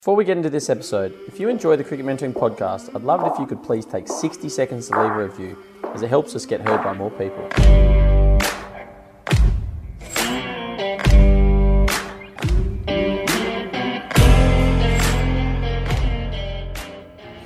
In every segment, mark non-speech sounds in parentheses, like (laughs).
Before we get into this episode, if you enjoy the Cricket Mentoring podcast, I'd love it if you could please take 60 seconds to leave a review, as it helps us get heard by more people.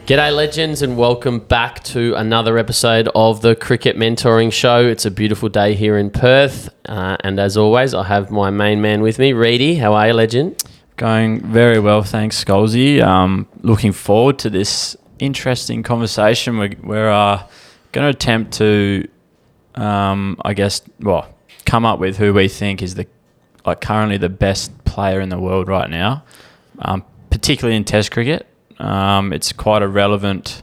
G'day, legends, and welcome back to another episode of the Cricket Mentoring Show. It's a beautiful day here in Perth, uh, and as always, I have my main man with me, Reedy. How are you, legend? Going very well, thanks, Scholesy. Um, looking forward to this interesting conversation. We're, we're uh, going to attempt to, um, I guess, well, come up with who we think is the like currently the best player in the world right now, um, particularly in Test cricket. Um, it's quite a relevant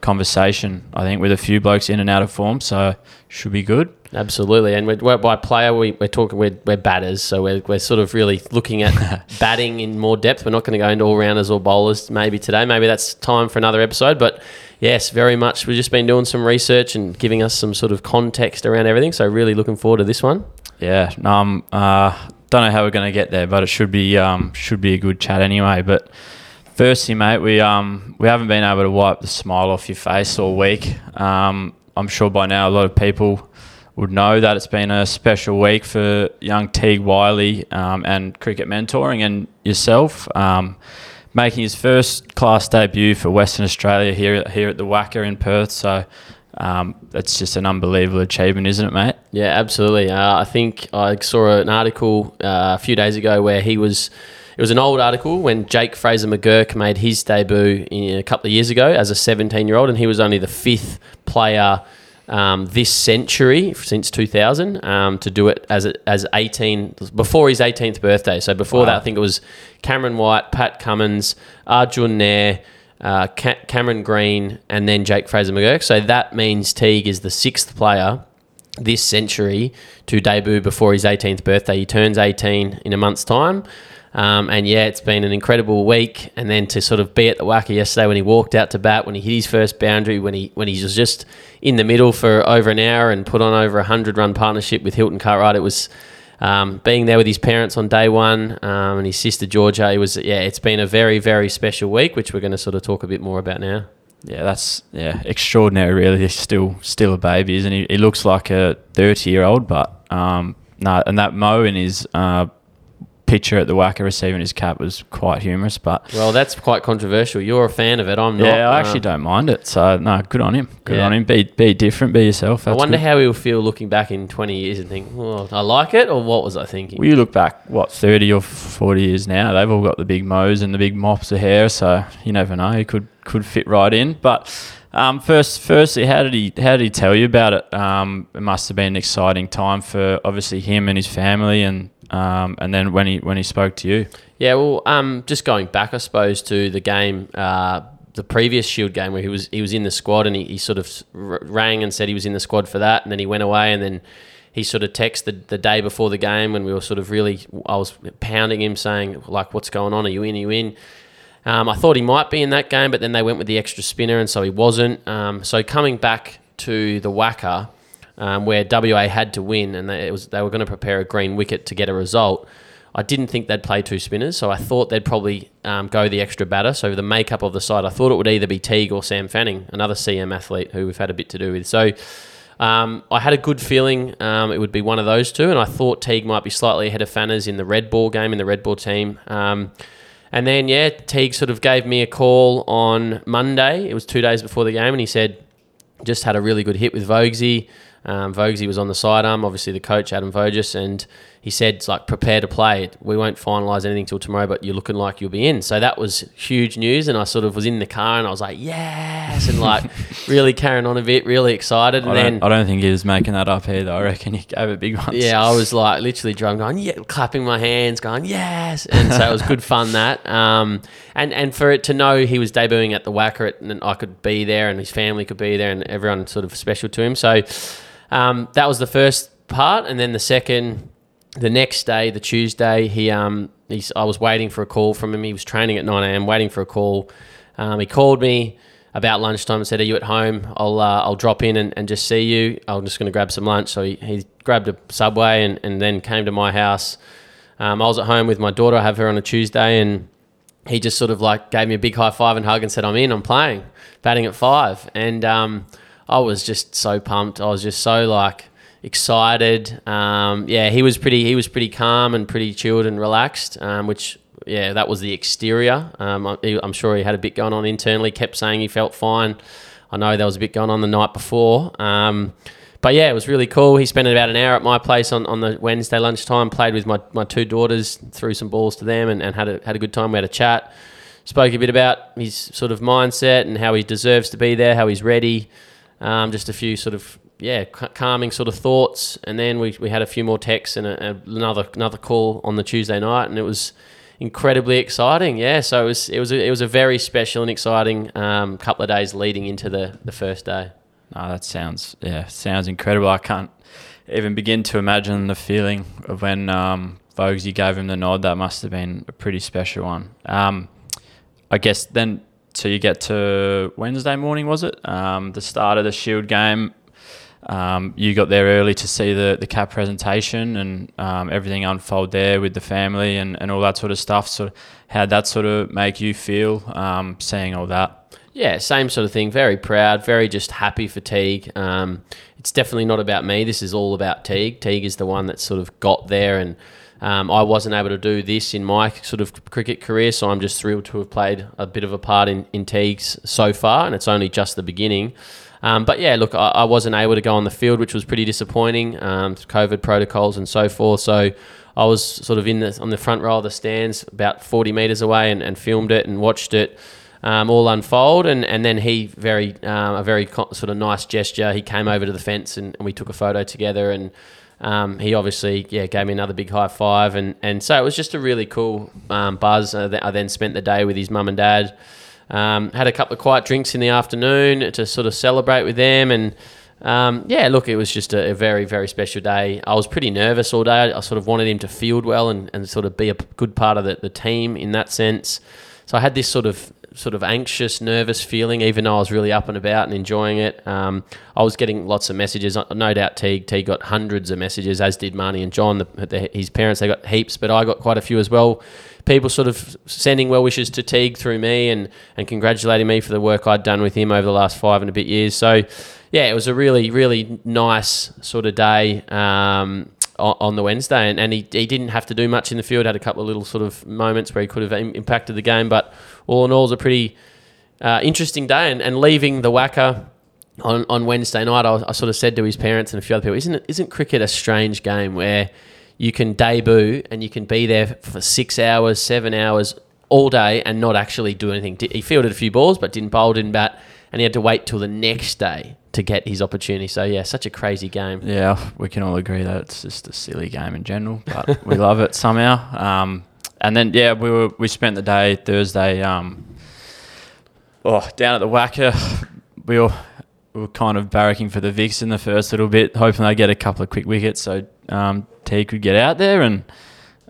conversation, I think, with a few blokes in and out of form, so should be good. Absolutely, and we're, by player, we, are talking we're, we're batters, so we're, we're sort of really looking at (laughs) batting in more depth. We're not going to go into all rounders or bowlers maybe today. Maybe that's time for another episode. But yes, very much. We've just been doing some research and giving us some sort of context around everything. So really looking forward to this one. Yeah, no, um, uh, don't know how we're going to get there, but it should be um, should be a good chat anyway. But firstly, mate, we um we haven't been able to wipe the smile off your face all week. Um, I'm sure by now a lot of people would know that it's been a special week for young Teague Wyllie um, and cricket mentoring and yourself. Um, making his first class debut for Western Australia here here at the WACA in Perth. So um, that's just an unbelievable achievement, isn't it, mate? Yeah, absolutely. Uh, I think I saw an article uh, a few days ago where he was. It was an old article when Jake Fraser McGurk made his debut in, a couple of years ago as a 17 year old, and he was only the fifth player um, this century since 2000 um, to do it as as 18 before his 18th birthday. So before wow. that, I think it was Cameron White, Pat Cummins, Arjun Nair, uh, Cameron Green, and then Jake Fraser McGurk. So that means Teague is the sixth player this century to debut before his 18th birthday. He turns 18 in a month's time. Um, and yeah, it's been an incredible week. And then to sort of be at the WACA yesterday when he walked out to bat, when he hit his first boundary, when he when he was just in the middle for over an hour and put on over a hundred run partnership with Hilton Cartwright, it was um, being there with his parents on day one um, and his sister Georgia. It was yeah, it's been a very very special week, which we're going to sort of talk a bit more about now. Yeah, that's yeah extraordinary. Really, he's still still a baby, isn't he? He looks like a thirty year old, but um, no, and that mo in his uh, picture at the WACA receiving his cap was quite humorous. But well, that's quite controversial. You're a fan of it. I'm not. Yeah, I actually uh, don't mind it. So no, good on him. Good yeah. on him. Be be different. Be yourself. That's I wonder good. how he'll feel looking back in 20 years and think, well, I like it, or what was I thinking? Well, you look back, what 30 or 40 years now, they've all got the big mows and the big mops of hair. So you never know. He could could fit right in, but. Um, first, firstly, how did he how did he tell you about it? Um, it must have been an exciting time for obviously him and his family, and um, and then when he when he spoke to you, yeah, well, um, just going back, I suppose, to the game, uh, the previous Shield game where he was he was in the squad and he, he sort of rang and said he was in the squad for that, and then he went away, and then he sort of texted the day before the game when we were sort of really, I was pounding him saying like, "What's going on? Are you in? Are you in?" Um, I thought he might be in that game, but then they went with the extra spinner, and so he wasn't. Um, so coming back to the WACA um, where WA had to win and they, was, they were going to prepare a green wicket to get a result. I didn't think they'd play two spinners, so I thought they'd probably um, go the extra batter. So the makeup of the side, I thought it would either be Teague or Sam Fanning, another CM athlete who we've had a bit to do with. So um, I had a good feeling um, it would be one of those two, and I thought Teague might be slightly ahead of Fanners in the red ball game in the red ball team. Um, and then yeah, Teague sort of gave me a call on Monday. It was two days before the game, and he said just had a really good hit with Vogsy. Um, Vogsy was on the sidearm, obviously the coach Adam Voges, and he said, "It's like prepare to play. We won't finalise anything till tomorrow, but you're looking like you'll be in." So that was huge news, and I sort of was in the car and I was like, "Yes!" and like (laughs) really carrying on a bit, really excited. And I then I don't think he was making that up either. I reckon he gave a big one. Yeah, I was (laughs) like literally drunk, going yeah, clapping my hands, going yes, and so it was good fun that. Um, and and for it to know he was debuting at the WACA, and I could be there, and his family could be there, and everyone sort of special to him. So um, that was the first part, and then the second, the next day, the Tuesday, he um, he's, I was waiting for a call from him. He was training at nine a.m. waiting for a call. Um, he called me about lunchtime and said, "Are you at home? I'll uh, I'll drop in and, and just see you. I'm just going to grab some lunch." So he, he grabbed a subway and, and then came to my house. Um, I was at home with my daughter. I have her on a Tuesday, and he just sort of like gave me a big high five and hug and said, "I'm in. I'm playing, batting at five. And um, I was just so pumped. I was just so like excited. Um, yeah, he was pretty. He was pretty calm and pretty chilled and relaxed. Um, which yeah, that was the exterior. Um, I, I'm sure he had a bit going on internally. Kept saying he felt fine. I know there was a bit going on the night before. Um, but yeah, it was really cool. He spent about an hour at my place on, on the Wednesday lunchtime, played with my, my two daughters, threw some balls to them, and, and had, a, had a good time. We had a chat, spoke a bit about his sort of mindset and how he deserves to be there, how he's ready. Um, just a few sort of yeah calming sort of thoughts, and then we, we had a few more texts and a, a, another another call on the Tuesday night, and it was incredibly exciting. Yeah, so it was it was a, it was a very special and exciting um, couple of days leading into the the first day. No, that sounds yeah sounds incredible. I can't even begin to imagine the feeling of when um, gave him the nod. That must have been a pretty special one. Um, I guess then so you get to Wednesday morning, was it? Um, the start of the Shield game. Um, you got there early to see the, the cap presentation and um, everything unfold there with the family and, and all that sort of stuff. So, how that sort of make you feel um, seeing all that? Yeah, same sort of thing. Very proud, very just happy for Teague. Um, it's definitely not about me. This is all about Teague. Teague is the one that sort of got there and um, I wasn't able to do this in my sort of cricket career, so I'm just thrilled to have played a bit of a part in, in Teagues so far, and it's only just the beginning. Um, but yeah, look, I, I, wasn't able to go on the field, which was pretty disappointing. Um, COVID protocols and so forth. So I was sort of in the on the front row of the stands, about 40 meters away, and, and filmed it and watched it. Um, all unfold, and, and then he very um, a very sort of nice gesture. He came over to the fence and, and we took a photo together, and um, he obviously yeah gave me another big high five, and, and so it was just a really cool um, buzz. I then spent the day with his mum and dad. Um, had a couple of quiet drinks in the afternoon to sort of celebrate with them, and um, yeah, look, it was just a, a, very very special day. I was pretty nervous all day. I sort of wanted him to field well and, and sort of be a good part of the, the team in that sense. So I had this sort of sort of anxious, nervous feeling, even though I was really up and about and enjoying it. Um, I was getting lots of messages. No doubt Teague, Teague got hundreds of messages, as did Marnie and John, the, the, his parents. They got heaps, but I got quite a few as well. People sort of sending well wishes to Teague through me and, and congratulating me for the work I'd done with him over the last five and a bit years. So, yeah, it was a really, really nice sort of day. Um, on the Wednesday, and, and he, he didn't have to do much in the field. Had a couple of little sort of moments where he could have impacted the game, but all in all, was a pretty uh, interesting day. And, and leaving the WACA on, on Wednesday night, I, I, sort of said to his parents and a few other people, isn't it, isn't cricket a strange game where you can debut and you can be there for six hours, seven hours all day and not actually do anything? He fielded a few balls, but didn't bowl, didn't bat, and he had to wait till the next day to get his opportunity. So yeah, such a crazy game. Yeah, we can all agree that it's just a silly game in general, but we love it somehow. Um, and then yeah, we were we spent the day Thursday, um, oh down at the WACA. We were, we were kind of barracking for the Vics in the first little bit, hoping they get a couple of quick wickets so um, T could get out there, and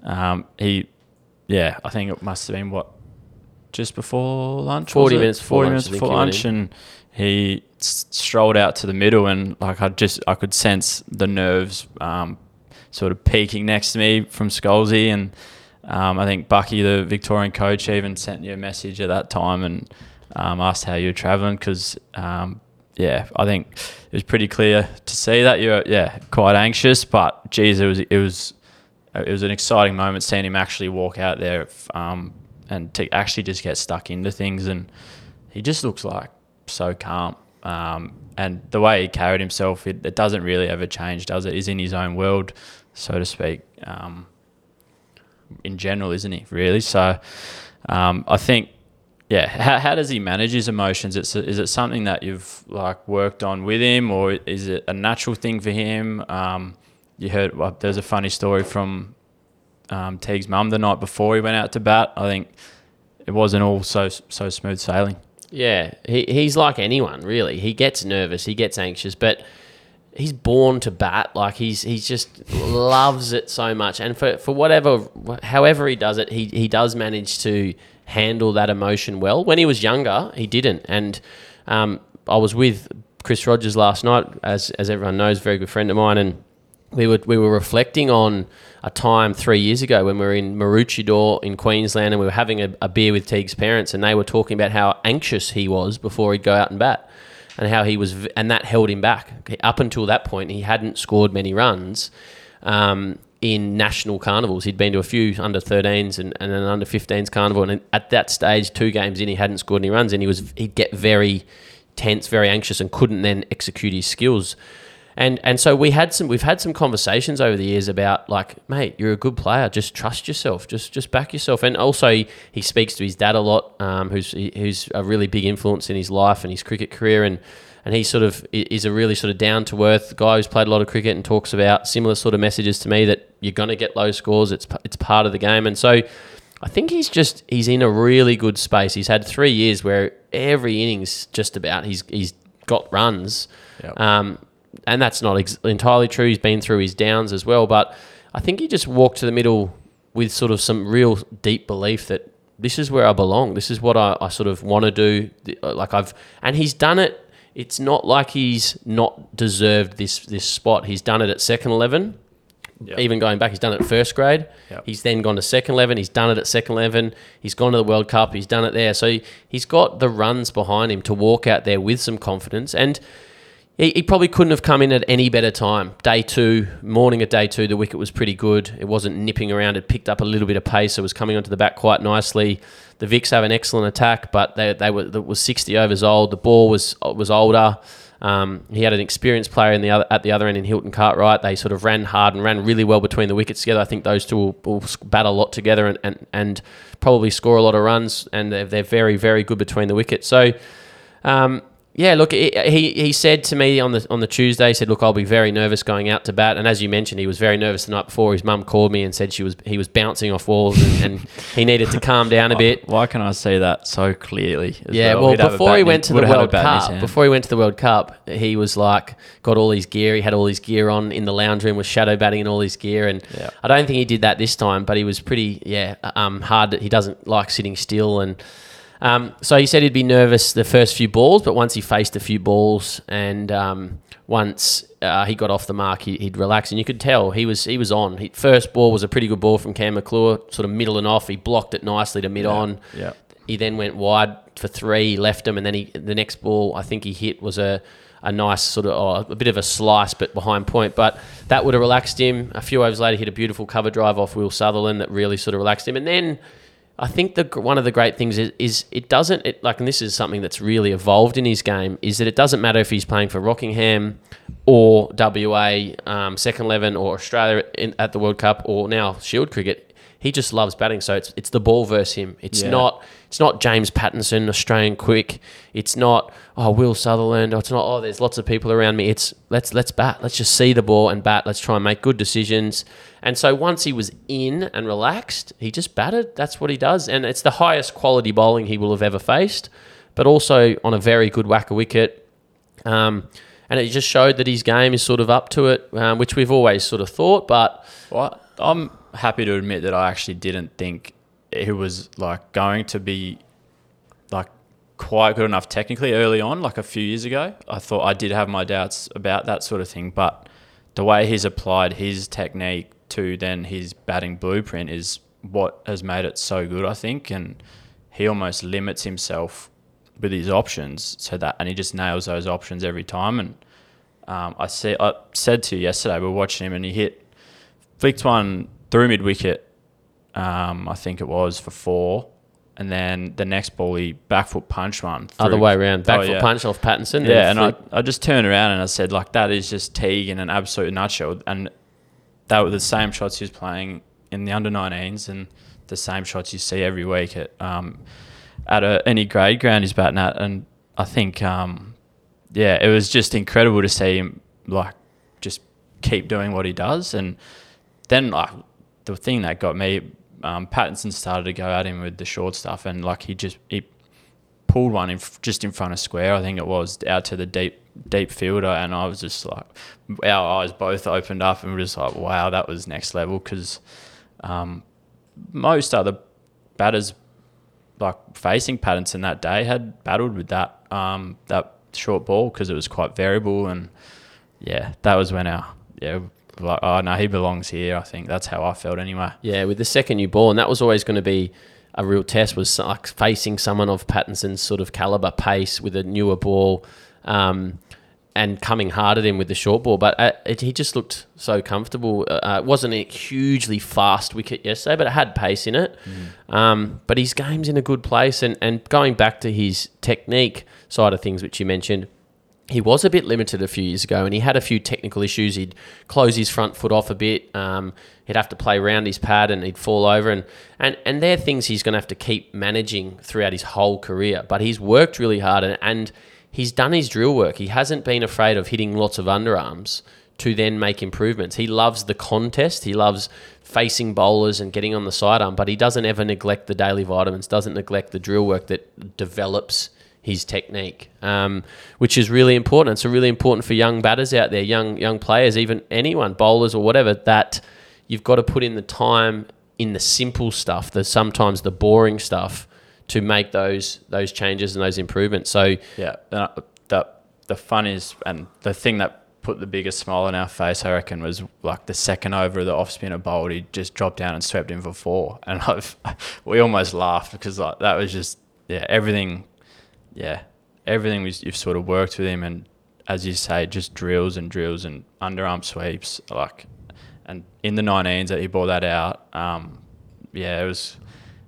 um, he, yeah, I think it must have been what just before lunch. Forty minutes. Forty minutes before lunch, and he strolled out to the middle, and like I just I could sense the nerves um, sort of peaking next to me from Scholesy, and um, I think Bucky, the Victorian coach, even sent you a message at that time and um, asked how you were travelling because um, yeah, I think it was pretty clear to see that you're yeah quite anxious, but geez, it was it was it was an exciting moment seeing him actually walk out there um, and to actually just get stuck into things, and he just looks like so calm. Um, and the way he carried himself, it, it, doesn't really ever change, does it? He's in his own world, so to speak, um, in general, isn't he? Really? So um, I think, yeah. How, how does he manage his emotions? It's is it something that you've like worked on with him, or is it a natural thing for him? Um, you heard well, there's a funny story from um, Teague's mum the night before he went out to bat. I think it wasn't all so so smooth sailing. Yeah, he, he's like anyone, really. He gets nervous, he gets anxious, but he's born to bat. Like he's he's just loves it so much, and for for whatever, however he does it, he he does manage to handle that emotion well. When he was younger, he didn't, and um, I was with Chris Rogers last night, as as everyone knows, very good friend of mine, and we were we were reflecting on a time three years ago when we were in Maroochydore in Queensland and we were having a, a beer with Teague's parents and they were talking about how anxious he was before he'd go out and bat and how he was and that held him back. Up until that point he hadn't scored many runs um, in national carnivals. He'd been to a few under 13s and, and an under 15s carnival and at that stage two games in he hadn't scored any runs and he was he'd get very tense very anxious and couldn't then execute his skills and and so we had some we've had some conversations over the years about like mate you're a good player. Just trust yourself. Just just back yourself. And also he, he speaks to his dad a lot um, who's who's a really big influence in his life and his cricket career. And and he sort of is a really sort of down to earth guy who's played a lot of cricket and talks about similar sort of messages to me that you're going to get low scores. It's it's part of the game. And so I think he's just he's in a really good space. He's had 3 years where every innings just about he's he's got runs. Yep. um, and that's not ex- entirely true. He's been through his downs as well, but I think he just walked to the middle with sort of some real deep belief that this is where I belong. This is what I, I sort of want to do. Uh, like I've, and he's done it. It's not like he's not deserved this this spot. He's done it at second eleven. Yep. Even going back, he's done it at first grade. Yep. He's then gone to second eleven. He's done it at second eleven. He's gone to the World Cup. He's done it there. So he, he's got the runs behind him to walk out there with some confidence. And he, he probably couldn't have come in at any better time. Day two, morning of day two, the wicket was pretty good. It wasn't nipping around. It picked up a little bit of pace. It was coming onto the back quite nicely. The Vics have an excellent attack, but they, they were was 60 overs old. The ball was was older. Um, he had an experienced player in the other, at the other end in Hilton Cartwright. They sort of ran hard and ran really well between the wickets together. I think those two will, will bat a lot together and, and, and probably score a lot of runs. And they're, they're very, very good between the wickets. So, um, yeah, look, he, he he said to me on the on the Tuesday, he said, "Look, I'll be very nervous going out to bat." And as you mentioned, he was very nervous the night before. His mum called me and said she was he was bouncing off walls and, and he needed to calm down a bit. Why can I see that so clearly? as Yeah, well, well, He'd have a before he went to the would have had a World in Cup, before he went to the World Cup, he was like got all his gear. He had all his gear on in the lounge room, was shadow batting and all his gear. And Yeah. I don't think he did that this time, but he was pretty yeah um, hard. He doesn't like sitting still and. Um, so he said he'd be nervous the first few balls, but once he faced a few balls and um, once uh, he got off the mark, he, he'd relax, and you could tell he was he was on. He, first ball was a pretty good ball from Cam McClure, sort of middle and off. He blocked it nicely to mid on. yeah. He then went wide for three, left him, and then he the next ball I think he hit was a a nice sort of oh, a bit of a slice, but behind point. But that would have relaxed him. A few overs later, he hit a beautiful cover drive off Will Sutherland that really sort of relaxed him, and then. I think the one of the great things is, is it doesn't it, like, and this is something that's really evolved in his game, is that it doesn't matter if he's playing for Rockingham or WA um, second eleven or Australia in, at the World Cup or now Shield cricket. He just loves batting, so it's it's the ball versus him. It's Yeah. not it's not James Pattinson, Australian quick. It's not oh Will Sutherland. Or it's not oh there's lots of people around me. It's let's let's bat. Let's just see the ball and bat. Let's try and make good decisions. And so once he was in and relaxed, he just batted. That's what he does, and it's the highest quality bowling he will have ever faced. But also on a very good WACA wicket. Um, and it just showed that his game is sort of up to it, um, which we've always sort of thought. But Well, I'm happy to admit that I actually didn't think it was like going to be like quite good enough technically early on, like a few years ago. I thought I did have my doubts about that sort of thing, but the way he's applied his technique to then his batting blueprint is what has made it so good, I think, and he almost limits himself with his options so that and he just nails those options every time and um, I said I said to you yesterday we are watching him and he hit flicked one through mid wicket, um, I think it was for four, and then the next ball he back foot punched one. other way around, back Oh, foot yeah. punch off Pattinson. Yeah, and then I, I just turned around and I said like that is just Teague in an absolute nutshell, and that were the same shots he was playing in the under 19s and the same shots you see every week at um, at a, any grade ground he's batting at, and I think um, yeah, it was just incredible to see him like just keep doing what he does, and then like the thing that got me, um, Pattinson started to go at him with the short stuff, and like he just he pulled one in, just in front of square. I think it was out to the deep deep fielder, and I was just like, our eyes both opened up, and we are just like, wow, that was next level. Because um, most other batters, like facing Pattinson that day, had battled with that um, that short ball because it was quite variable, and yeah, that was when our yeah like, oh no, he belongs here. I think that's how I felt anyway. Yeah, with the second new ball, and that was always going to be a real test. Was like facing someone of Pattinson's sort of caliber, pace with a newer ball, um, and coming hard at him with the short ball. But uh, it, he just looked so comfortable. Uh, it wasn't a hugely fast wicket yesterday, but it had pace in it. Um, but his game's in a good place, and and going back to his technique side of things, which you mentioned he was a bit limited a few years ago and he had a few technical issues. He'd close his front foot off a bit. Um, he'd have to play around his pad and he'd fall over. And, and, and they're things he's going to have to keep managing throughout his whole career. But he's worked really hard and, and he's done his drill work. He hasn't been afraid of hitting lots of underarms to then make improvements. He loves the contest. He loves facing bowlers and getting on the sidearm, but he doesn't ever neglect the daily vitamins, doesn't neglect the drill work that develops his technique, um, which is really important. It's really important for young batters out there, young young players, even anyone, bowlers or whatever. That you've got to put in the time in the simple stuff, the sometimes the boring stuff, to make those those changes and those improvements. So Yeah, uh, the the fun is, and the thing that put the biggest smile on our face, I reckon, was like the second over of the off spinner bowled. He just dropped down and swept in for four, and (laughs) I've, we almost laughed because like that was just yeah everything, yeah everything was you've sort of worked with him, and as you say, just drills and drills and underarm sweeps like, and in the 19s that he brought that out, um, yeah, it was.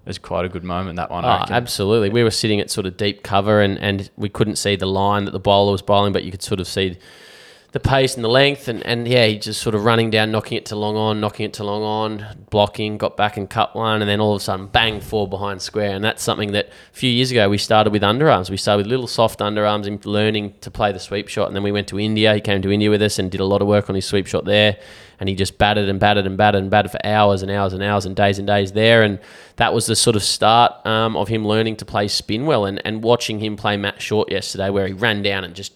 It was quite a good moment that one. Oh, absolutely. We were sitting at sort of deep cover and, and we couldn't see the line that the bowler was bowling, but you could sort of see the pace and the length. And, and yeah, he just sort of running down, knocking it to long on, knocking it to long on, blocking, got back and cut one. And then all of a sudden, bang, four behind square. And that's something that a few years ago we started with underarms. We started with little soft underarms and learning to play the sweep shot. And then we went to India. He came to India with us and did a lot of work on his sweep shot there. And he just batted and batted and batted and batted for hours and hours and hours and days and days there. And that was the sort of start um, of him learning to play spin well and, and watching him play Matt Short yesterday, where he ran down and just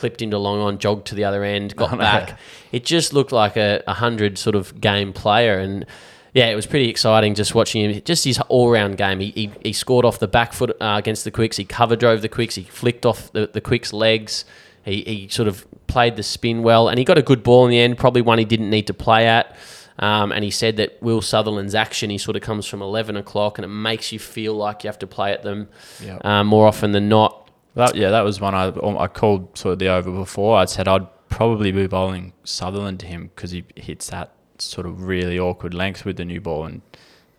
clipped into long on, jogged to the other end, (laughs) got Oh, no. back. It just looked like a, a hundred sort of game player. And yeah, it was pretty exciting just watching him. Just his all round game. He, he, he scored off the back foot uh, against the Quicks. He cover drove the Quicks. He flicked off the, the Quicks' legs. He, he sort of played the spin well, and he got a good ball in the end. Probably one he didn't need to play at. Um, and he said that Will Sutherland's action, he sort of comes from 11 o'clock, and it makes you feel like you have to play at them Yep. um, more often than not. That, yeah, that was one I I called sort of the over before. I said I'd probably be bowling Sutherland to him because he hits that sort of really awkward length with the new ball, and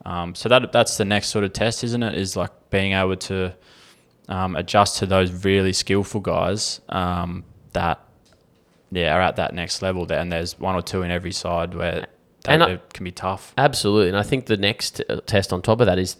um, so that that's the next sort of test, isn't it? Is like being able to um, adjust to those really skillful guys um, that yeah are at that next level. There, and there's one or two in every side where that, And I- it can be tough. Absolutely. And I think the next uh, test on top of that is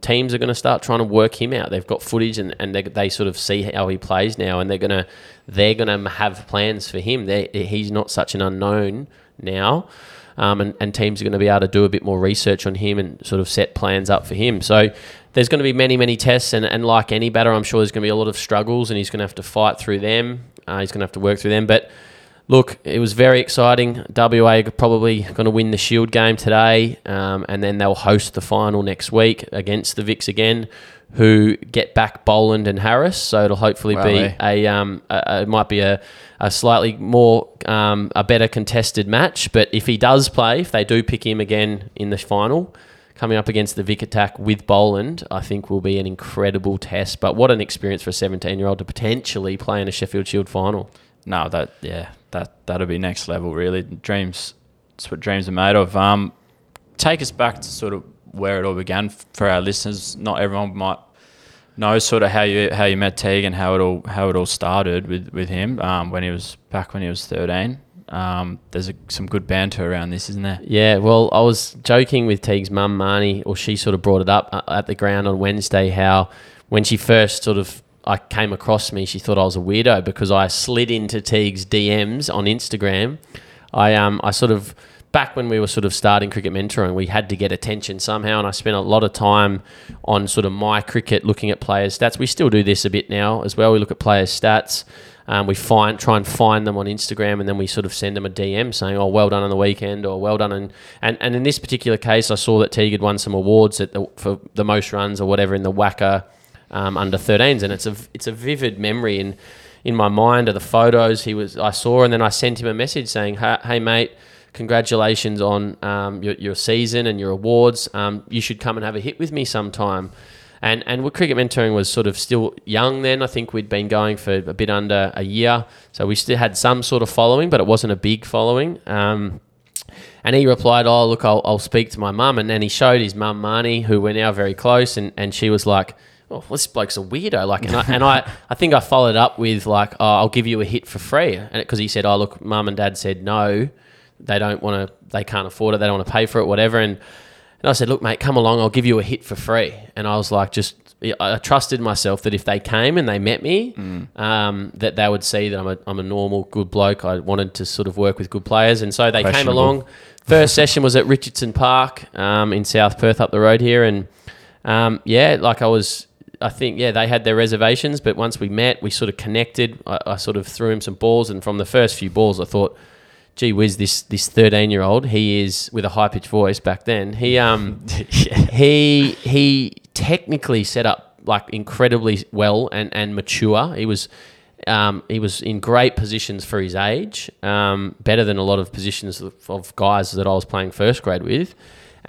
teams are going to start trying to work him out. They've got footage and, and they, they sort of see how he plays now and they're going to they're going to have plans for him. They, he's not such an unknown now. Um, and, and teams are going to be able to do a bit more research on him and sort of set plans up for him. So there's going to be many, many tests. And, and like any batter, I'm sure there's going to be a lot of struggles and he's going to have to fight through them. Uh, he's going to have to work through them. But Look, it was very exciting. WA probably going to win the Shield game today, um, and then they'll host the final next week against the Vics again, who get back Boland and Harris. So it'll hopefully Wow, be eh? a, um, a it might be a, a slightly more um, a better contested match. But if he does play, if they do pick him again in the final, coming up against the Vic attack with Boland, I think will be an incredible test. But what an experience for a 17 year old to potentially play in a Sheffield Shield final. No, that yeah, that that'll be next level. Really, dreams. It's what dreams are made of. Um, take us back to sort of where it all began for our listeners. Not everyone might know sort of how you how you met Teague and how it all how it all started with with him um, when he was back when he was thirteen. Um, there's a, some good banter around this, isn't there? Yeah, well, I was joking with Teague's mum, Marnie, or she sort of brought it up uh, at the ground on Wednesday how when she first sort of I came across me, she thought I was a weirdo because I slid into Teague's DMs on Instagram. I um I sort of back when we were sort of starting cricket mentoring, we had to get attention somehow, and I spent a lot of time on sort of my cricket, looking at players' stats. We still do this a bit now as well. We look at players' stats. Um, we find try and find them on Instagram, and then we sort of send them a DM saying, "Oh, well done on the weekend," or "Well done." And and, and in this particular case, I saw that Teague had won some awards at the, for the most runs or whatever in the WACA um, under 13s, and it's a it's a vivid memory in in my mind of the photos he was I saw, and then I sent him a message saying, "Hey, hey mate." congratulations on um, your, your season and your awards. Um, you should come and have a hit with me sometime. And and what cricket mentoring was sort of still young then. I think we'd been going for a bit under a year, so we still had some sort of following, but it wasn't a big following. Um, and he replied, "Oh, look, I'll, I'll speak to my mum." And then he showed his mum Marnie, who we're now very close, and, and she was like, "Oh, this bloke's a weirdo." Like, and I, and I, I think I followed up with like, "Oh, I'll give you a hit for free," and because he said, "Oh, look, mum and dad said no, they don't want to, they can't afford it, they don't want to pay for it, whatever." And and I said, "Look, mate, come along. I'll give you a hit for free." And I was like, just I trusted myself that if they came and they met me, um, that they would see that I'm a, I'm a normal, good bloke. I wanted to sort of work with good players, and so they came along. First session was at Richardson Park um, in South Perth, up the road here, and um, yeah, like I was. I think yeah, they had their reservations, but once we met, we sort of connected. I, I sort of threw him some balls, and from the first few balls, I thought, gee whiz, this this thirteen year old, he is with a high pitched voice back then. He um (laughs) he he technically set up like incredibly well and, and mature. He was um, he was in great positions for his age, um, better than a lot of positions of, of guys that I was playing first grade with.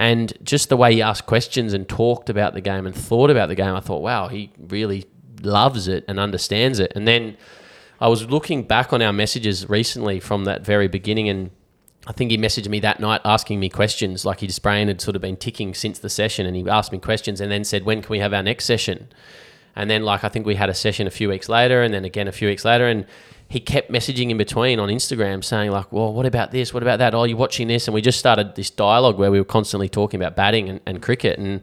And just the way he asked questions and talked about the game and thought about the game, I thought, wow, he really loves it and understands it. And then I was looking back on our messages recently from that very beginning, and I think he messaged me that night asking me questions. Like his brain had sort of been ticking since the session, and he asked me questions and then said, When can we have our next session? And then, like, I think we had a session a few weeks later, and then again a few weeks later, and he kept messaging in between on Instagram saying, like, well, what about this? What about that? Oh, you're watching this? And we just started this dialogue where we were constantly talking about batting and, and cricket. And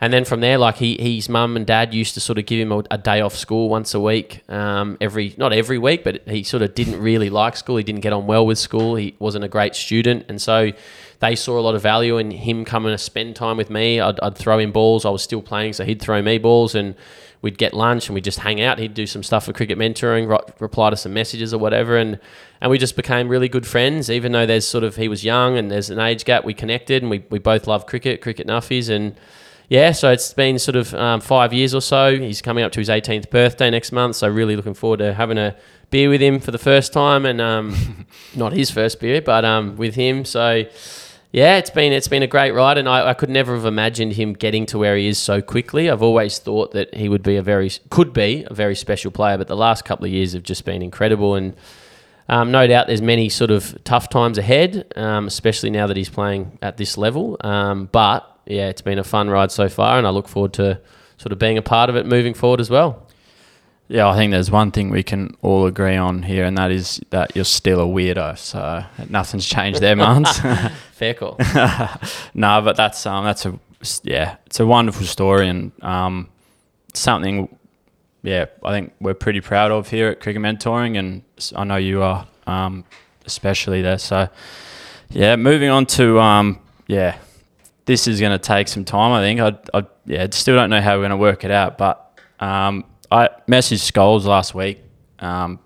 and then from there, like, he, his mum and dad used to sort of give him a, a day off school once a week, um, every, not every week, but he sort of didn't really like school. He didn't get on well with school. He wasn't a great student. And so they saw a lot of value in him coming to spend time with me. I'd, I'd throw him balls. I was still playing, so he'd throw me balls and we'd get lunch and we'd just hang out. He'd do some stuff for cricket mentoring, ri- reply to some messages or whatever, and and we just became really good friends. Even though there's sort of he was young and there's an age gap, we connected and we, we both love cricket, cricket nuffies, and yeah, so it's been sort of um, five years or so. He's coming up to his 18th birthday next month, so really looking forward to having a beer with him for the first time, and um, (laughs) not his first beer, but um, with him. So yeah, it's been it's been a great ride, and I, I could never have imagined him getting to where he is so quickly. I've always thought that he would be a very could be a very special player, but the last couple of years have just been incredible, and um, no doubt there's many sort of tough times ahead, um, especially now that he's playing at this level. Um, but yeah, it's been a fun ride so far, and I look forward to sort of being a part of it moving forward as well. Yeah, I think there's one thing we can all agree on here, and that is that you're still a weirdo. So nothing's changed there, Mans. (laughs) (laughs) Fair call. (laughs) no, but that's um, that's a yeah, it's a wonderful story and um, something. Yeah, I think we're pretty proud of here at Cricket Mentoring, and I know you are, um, especially there. So, yeah, moving on to um, yeah, this is going to take some time. I think I, I yeah, still don't know how we're going to work it out, but um, I messaged Scholes last week, um,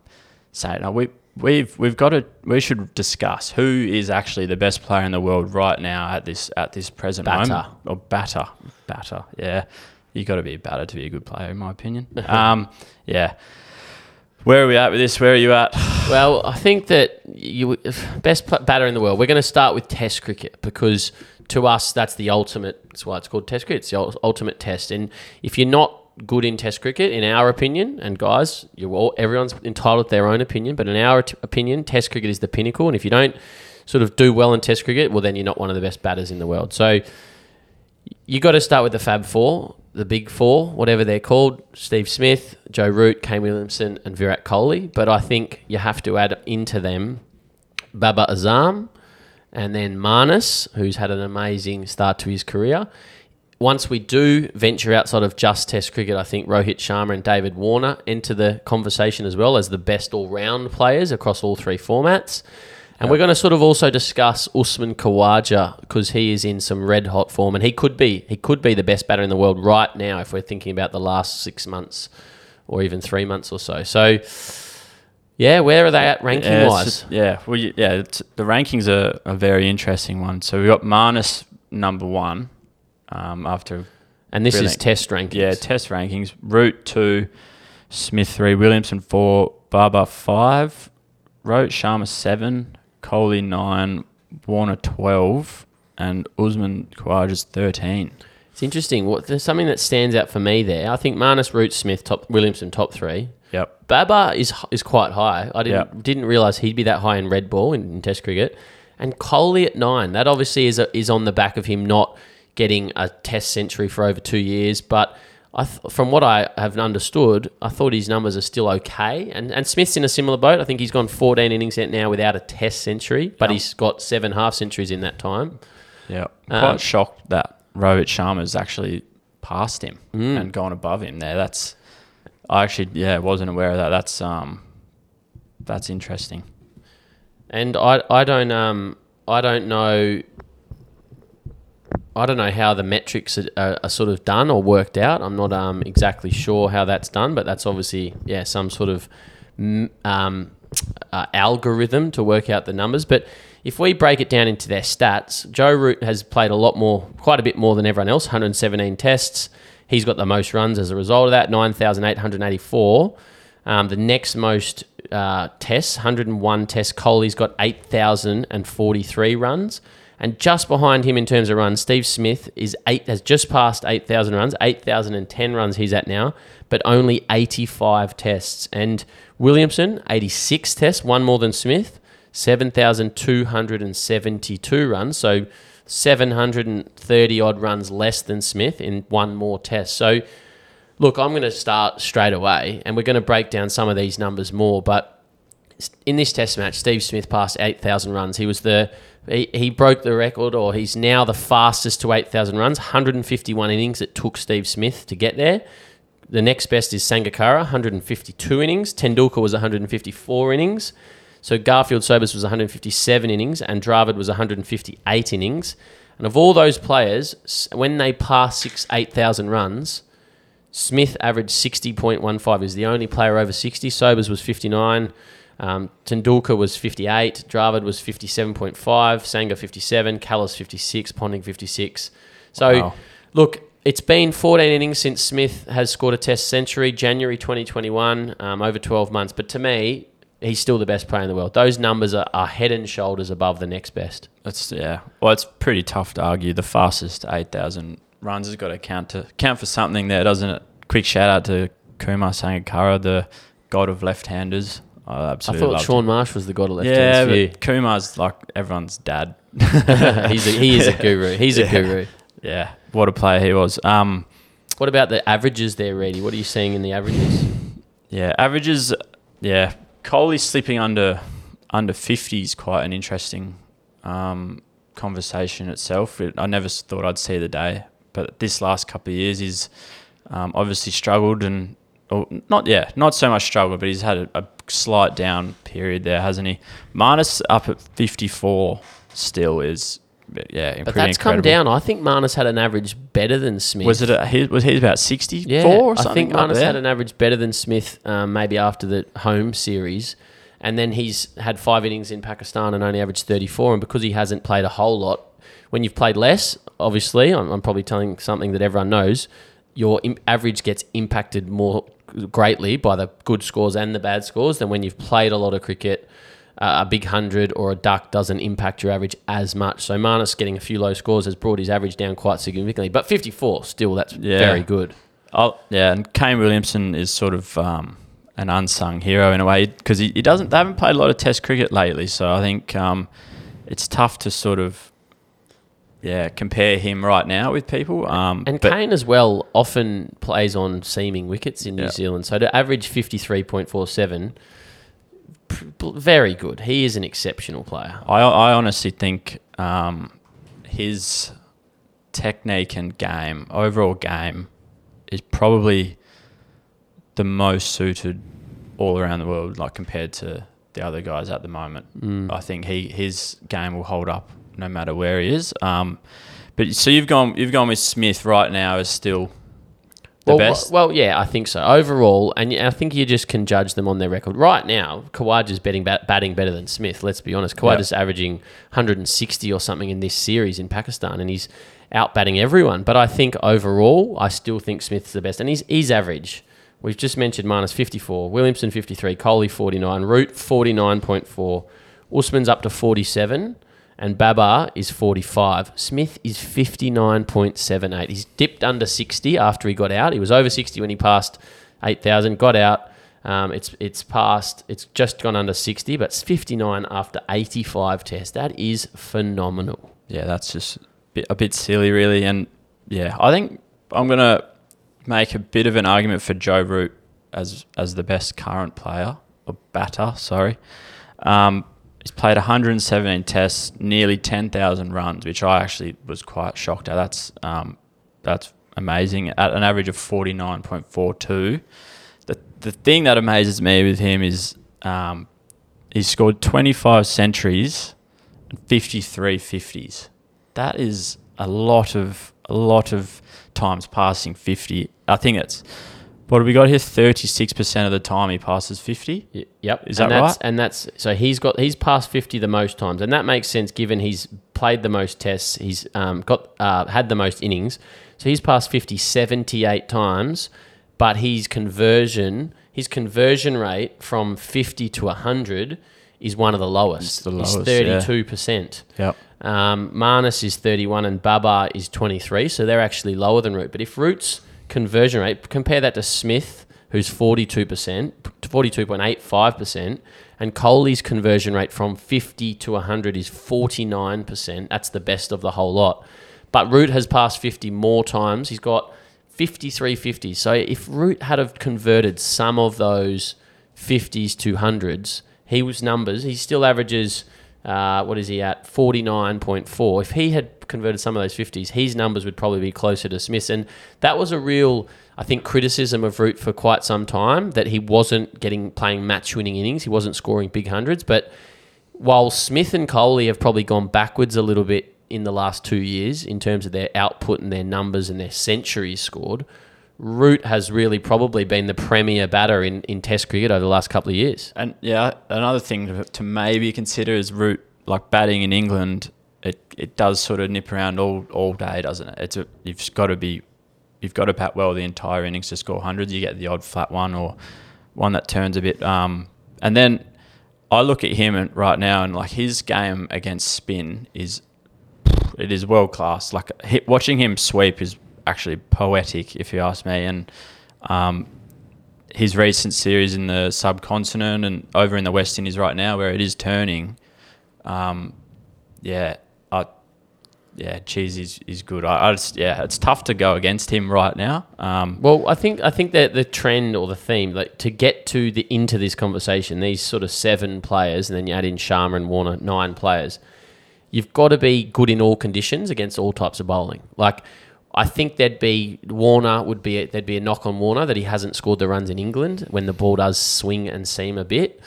saying oh, we we've we've got to we should discuss who is actually the best player in the world right now at this at this present Batter. moment. Or batter, batter, yeah. You got to be a batter to be a good player, in my opinion. (laughs) um, yeah. Where are we at with this? Where are you at? (sighs) Well, I think that you best batter in the world. We're going to start with Test cricket because to us that's the ultimate. That's why it's called Test cricket. It's the ultimate test. And if you're not good in Test cricket, in our opinion, and guys, you're all everyone's entitled to their own opinion, but in our t- opinion, Test cricket is the pinnacle. And if you don't sort of do well in Test cricket, well, then you're not one of the best batters in the world. So you got to start with the Fab Four, the Big Four, whatever they're called: Steve Smith, Joe Root, Kane Williamson, and Virat Kohli. But I think you have to add into them Babar Azam, and then Marnus, who's had an amazing start to his career. Once we do venture outside of just Test cricket, I think Rohit Sharma and David Warner enter the conversation as well as the best all-round players across all three formats. And we're going to sort of also discuss Usman Khawaja because he is in some red hot form, and he could be he could be the best batter in the world right now if we're thinking about the last six months or even three months or so. So, yeah, where are they at ranking yeah, wise? just- yeah, well, yeah. It's, the rankings are a very interesting one. So we've got Marnus number one um, after And this is Test rankings. yeah test rankings. Root two, Smith three, Williamson four, Babar five, Rohit Sharma seven, Kohli nine, Warner 12, and Usman Khawaja's 13. It's interesting. What there's something that stands out for me there. I think Marnus, Root, Smith, top Williamson, top three. Yep. Babar is is quite high. I didn't Yep. didn't realize he'd be that high in red ball in, in Test cricket. And Kohli at nine. That obviously is a, is on the back of him not getting a Test century for over two years. But I th- from what I have understood, I thought his numbers are still okay. And and Smith's in a similar boat. I think he's gone 14 innings now without a Test century, but Yep. he's got seven half centuries in that time. Yeah. I'm Um, quite shocked that Rohit Sharma's actually passed him and gone above him there. That's I actually yeah wasn't aware of that. That's um that's interesting. And I, I don't um I don't know I don't know how the metrics are, are, are sort of done or worked out. I'm not um exactly sure how that's done, but that's obviously yeah some sort of um uh, algorithm to work out the numbers. But if we break it down into their stats, Joe Root has played a lot more, quite a bit more than everyone else. 117 tests. He's got the most runs as a result of that. 9,884. Um, the next most uh, tests, 101 tests. Kohli's got 8,043 runs. And just behind him in terms of runs, Steve Smith is eight has just passed 8,000 runs, 8,010 runs he's at now, but only 85 tests. And Williamson, 86 tests, one more than Smith, 7,272 runs. So 730 odd runs less than Smith in one more test. So look, I'm going to start straight away and we're going to break down some of these numbers more. But in this test match, Steve Smith passed 8,000 runs. He was the he, he broke the record, or he's now the fastest to 8,000 runs. 151 innings it took Steve Smith to get there. The next best is Sangakkara, 152 innings. Tendulkar was 154 innings. So Garfield Sobers was 157 innings, and Dravid was 158 innings. And of all those players, when they pass six, 8,000 runs, Smith averaged 60.15. Is the only player over 60. Sobers was 59. Um, Tendulkar was 58. Dravid was 57.5. Sanga 57. Kallis 56. Ponting 56. So, Wow. look, it's been 14 innings since Smith has scored a Test century. January 2021, um, over 12 months. But to me, he's still the best player in the world. Those numbers are, are head and shoulders above the next best. That's yeah. Well, it's pretty tough to argue. The fastest eight thousand runs has got to count to count for something there, doesn't it? Quick shout out to Kumar Sangakkara, the god of left-handers. I I thought loved Shaun Marsh was the god of left Yeah, hands but Kumar's like everyone's dad. (laughs) (laughs) he's a, he is a guru. He's a guru. Yeah, what a player he was. Um, What about the averages there, Reedy? What are you seeing in the averages? yeah, averages. Yeah, Kohli slipping under under fifty is quite an interesting um, conversation itself. It, I never thought I'd see the day, but this last couple of years he's um, obviously struggled and. Or not, yeah, not so much struggle, but he's had a, a slight down period there, hasn't he? Marnus up at 54 still is, yeah, But that's come down. I think Marnus had an average better than Smith. Was it? A, he, was he about 64 Yeah, or I think Marnus had an average better than Smith, um, maybe after the home series, and then he's had five innings in Pakistan and only averaged 34. And because he hasn't played a whole lot, when you've played less, obviously, I'm, I'm probably telling something that everyone knows, your Im- average gets impacted more greatly by the good scores and the bad scores than when you've played a lot of cricket. Uh, a big hundred or a duck doesn't impact your average as much. So Marnus getting a few low scores has brought his average down quite significantly. But 54 still, that's Yeah. very good. Oh, yeah, and Kane Williamson is sort of um, an unsung hero in a way because he, he doesn't. They haven't played a lot of Test cricket lately, so I think um, it's tough to sort of yeah compare him right now with people. Um, And Kane as well often plays on seaming wickets in New Yeah. Zealand. So to average 53.47, pr- pr- very good. He is an exceptional player. I I honestly think um, his technique and game, overall game, is probably the most suited all around the world, like compared to the other guys at the moment. Mm. I think he his game will hold up no matter where he is. Um, but so you've gone you've gone with Smith right now as still the well, best. Well, yeah, I think so. Overall, and I think you just can judge them on their record. Right now, Khawaja's betting, bat, batting better than Smith, let's be honest. Khawaja's averaging 160 or something in this series in Pakistan, and he's out batting everyone. But I think overall, I still think Smith's the best. And he's, he's average. We've just mentioned Marnus 54, Williamson 53, Kohli 49, Root 49.4, Usman's up to 47, and Babar is 45. Smith is 59.78. He's dipped under 60 after he got out. He was over 60 when he passed 8,000, got out. Um, it's it's passed. It's just gone under 60, but it's 59 after 85 tests. That is phenomenal. Yeah, that's just a bit, a bit silly, really. And yeah, I think I'm gonna make a bit of an argument for Joe Root as as the best current player or batter. Sorry, um, he's played 117 tests, nearly 10,000 runs, which I actually was quite shocked at. That's um, that's amazing at an average of 49.42. The the thing that amazes me with him is um, he's scored 25 centuries and 53 50s. That is a lot of a lot of times passing 50. I think it's what have we got here? 36% of the time he passes 50. Y- Yep. Is and that that's, right? And that's so he's got he's passed fifty the most times, and that makes sense given he's played the most tests. He's um, got uh, had the most innings, so he's passed 50 78 times. But his conversion his conversion rate from fifty to hundred is one of the lowest. It's the lowest, thirty two percent. Yep. Um, Marnus is 31 and Babar is 23, so they're actually lower than Root. But if Root's conversion rate, compare that to Smith, who's 42%, 42.85%, and Kohli's conversion rate from 50 to 100 is 49%. That's the best of the whole lot. But Root has passed 50 more times. He's got 53 50s. So if Root had have converted some of those 50s to hundreds, he was numbers. He still averages, uh, what is he at? 49.4. If he had converted some of those 50s, his numbers would probably be closer to Smith's. And that was a real, I think, criticism of Root for quite some time that he wasn't getting playing match winning innings. He wasn't scoring big hundreds. But while Smith and Kohli have probably gone backwards a little bit in the last two years in terms of their output and their numbers and their centuries scored, Root has really probably been the premier batter in, in Test cricket over the last couple of years. And yeah, another thing to, to maybe consider is Root like batting in England. It it does sort of nip around all, all day, doesn't it? It's a, you've got to be you've got to bat well the entire innings to score hundreds. You get the odd flat one or one that turns a bit. Um, and then I look at him right now and like his game against spin is it is world class. Like hi- watching him sweep is actually poetic, if you ask me. And um, his recent series in the subcontinent and over in the West Indies right now, where it is turning, um, yeah, I, yeah, cheese is, is good. I, I just, yeah, it's tough to go against him right now. Um, Well, I think I think that the trend or the theme, like to get to the into this conversation, these sort of seven players, and then you add in Sharma and Warner, nine players. You've got to be good in all conditions against all types of bowling. Like, I think there'd be Warner would be there'd be a knock on Warner that he hasn't scored the runs in England when the ball does swing and seam a bit.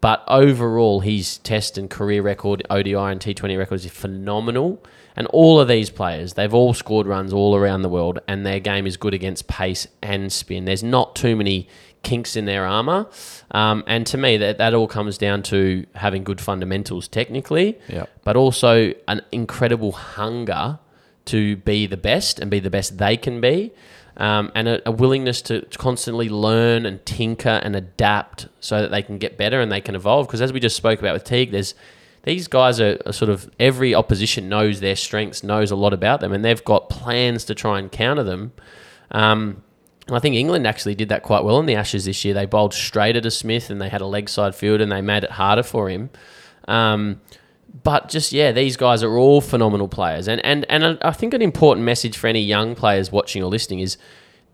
But overall, his test and career record, ODI and T20 records is phenomenal. And all of these players, they've all scored runs all around the world, and their game is good against pace and spin. There's not too many kinks in their armour. Um, and to me, that, that all comes down to having good fundamentals technically, Yep. but also an incredible hunger to be the best and be the best they can be. Um, and a, a willingness to constantly learn and tinker and adapt so that they can get better and they can evolve. Because as we just spoke about with Teague, there's these guys are, are sort of every opposition knows their strengths, knows a lot about them, and they've got plans to try and counter them. Um, I think England actually did that quite well in the Ashes this year. They bowled straighter to Smith and they had a leg side field and they made it harder for him. Um, but just yeah, these guys are all phenomenal players, and and and I think an important message for any young players watching or listening is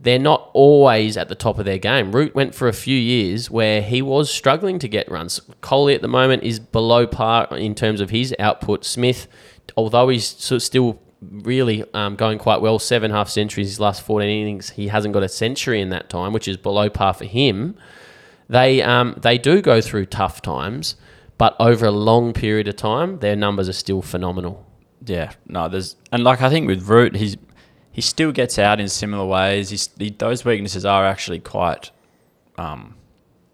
they're not always at the top of their game. Root went for a few years where he was struggling to get runs. Kohli at the moment is below par in terms of his output. Smith, although he's still really um, going quite well, seven half centuries his last 14 innings, he hasn't got a century in that time, which is below par for him. They um, they do go through tough times, but over a long period of time, their numbers are still phenomenal. Yeah, no, there's and like I think with Root, he's he still gets out in similar ways. He's, he, those weaknesses are actually quite, um,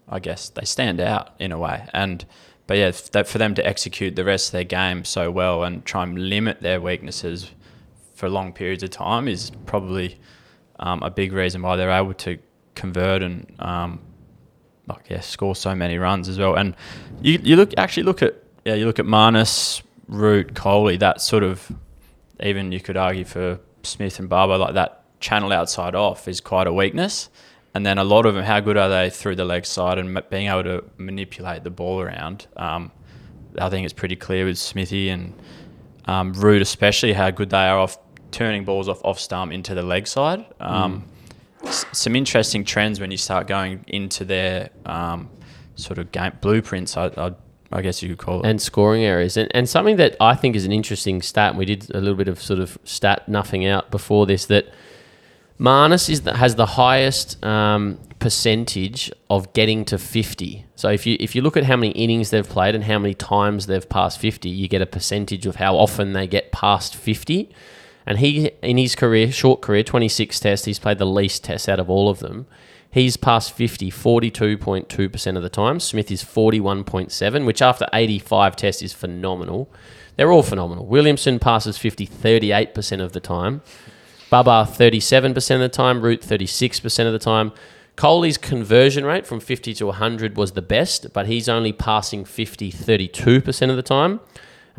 I guess they stand out in a way. And but yeah, that for them to execute the rest of their game so well and try and limit their weaknesses for long periods of time is probably um, a big reason why they're able to convert and um, like yeah, score so many runs as well. And you, you look actually look at yeah, you look at Marnus Root, Kohli, that sort of, even you could argue for Smith and Babar, like that channel outside off is quite a weakness. And then a lot of them, how good are they through the leg side and being able to manipulate the ball around? Um, I think it's pretty clear with Smithy and um, Root, especially how good they are off turning balls off off stump into the leg side. Um, some interesting trends when you start going into their um, sort of game blueprints. I, I, I guess you could call it. and scoring areas. And, and something that I think is an interesting stat, and we did a little bit of sort of stat nothing out before this, that Marnus is the, has the highest um, percentage of getting to 50. So if you if you look at how many innings they've played and how many times they've passed 50, you get a percentage of how often they get past 50. And he, in his career, short career, 26 tests, he's played the least tests out of all of them. He's passed 50 42.2% of the time. Smith is 41.7, which after 85 tests is phenomenal. They're all phenomenal. Williamson passes 50 38% of the time. Babar 37% of the time, Root 36% of the time. Kohli's conversion rate from 50 to 100 was the best, but he's only passing 50 32% of the time.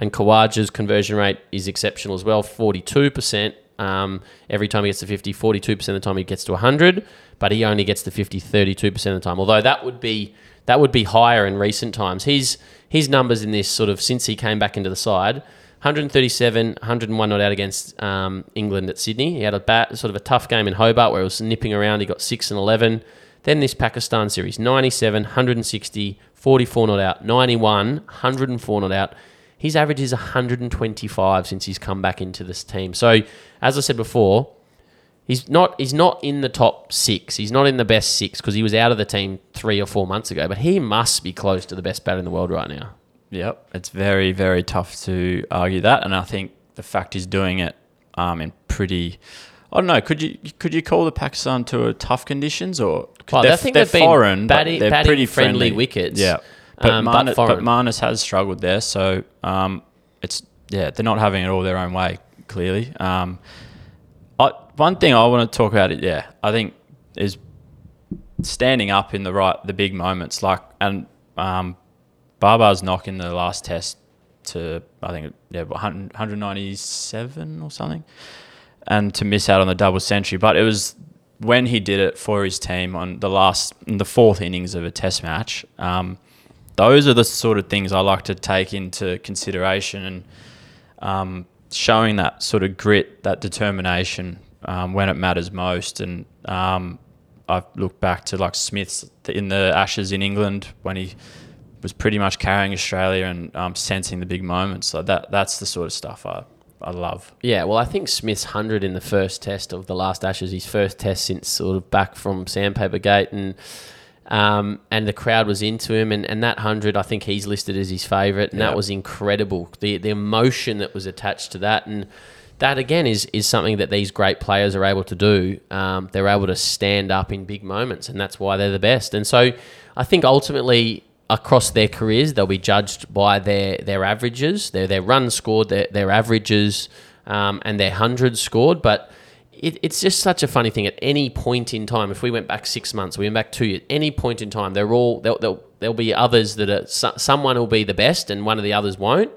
And Khawaja's conversion rate is exceptional as well, 42%. Um, every time he gets to 50, 42% of the time he gets to 100, but he only gets to 50 32% of the time. Although that would be that would be higher in recent times. His his numbers in this sort of since he came back into the side, 137, 101 not out against um, England at Sydney. He had a bat, sort of a tough game in Hobart where he was nipping around. He got six and 11. Then this Pakistan series, 97, 160, 44 not out, 91, 104 not out. His average is 125 since he's come back into this team. So, as I said before, he's not he's not in the top six. He's not in the best six because he was out of the team three or four months ago. But he must be close to the best batter in the world right now. Yep, it's very very tough to argue that, and I think the fact he's doing it um, in pretty. I don't know. Could you could you call the Pakistan tour tough conditions or Oh, they're, I think they're they've been foreign, batting- but they're batting pretty friendly friendly, wickets, Yeah, but, um, but Marnus, but, foreign. Marnus has struggled there, so um, it's yeah they're not having it all their own way. Clearly, um, I, one thing I want to talk about it. Yeah, I think is standing up in the right the big moments like and um, Babar's knock in the last test to I think yeah 100 197 or something, and to miss out on the double century. But it was when he did it for his team on the last in the fourth innings of a test match. Um, those are the sort of things I like to take into consideration and um, showing that sort of grit, that determination um, when it matters most. And um, I've looked back to like Smith's in the Ashes in England when he was pretty much carrying Australia and um, sensing the big moments. So that that's the sort of stuff I, I love. Yeah, well, I think Smith's 100 in the first test of the last Ashes, his first test since sort of back from Sandpaper Gate, and um, and the crowd was into him, and, and that 100, I think he's listed as his favourite, and Yeah. that was incredible. The the emotion that was attached to that, and that again is is something that these great players are able to do. Um, they're able to stand up in big moments, and that's why they're the best. And so, I think ultimately across their careers, they'll be judged by their their averages, their their runs scored, their their averages, um, and their hundreds scored. But it, it's just such a funny thing. At any point in time, if we went back six months, we went back two years, any point in time, they're all there'll, there'll, there'll be others that are so, someone will be the best, and one of the others won't.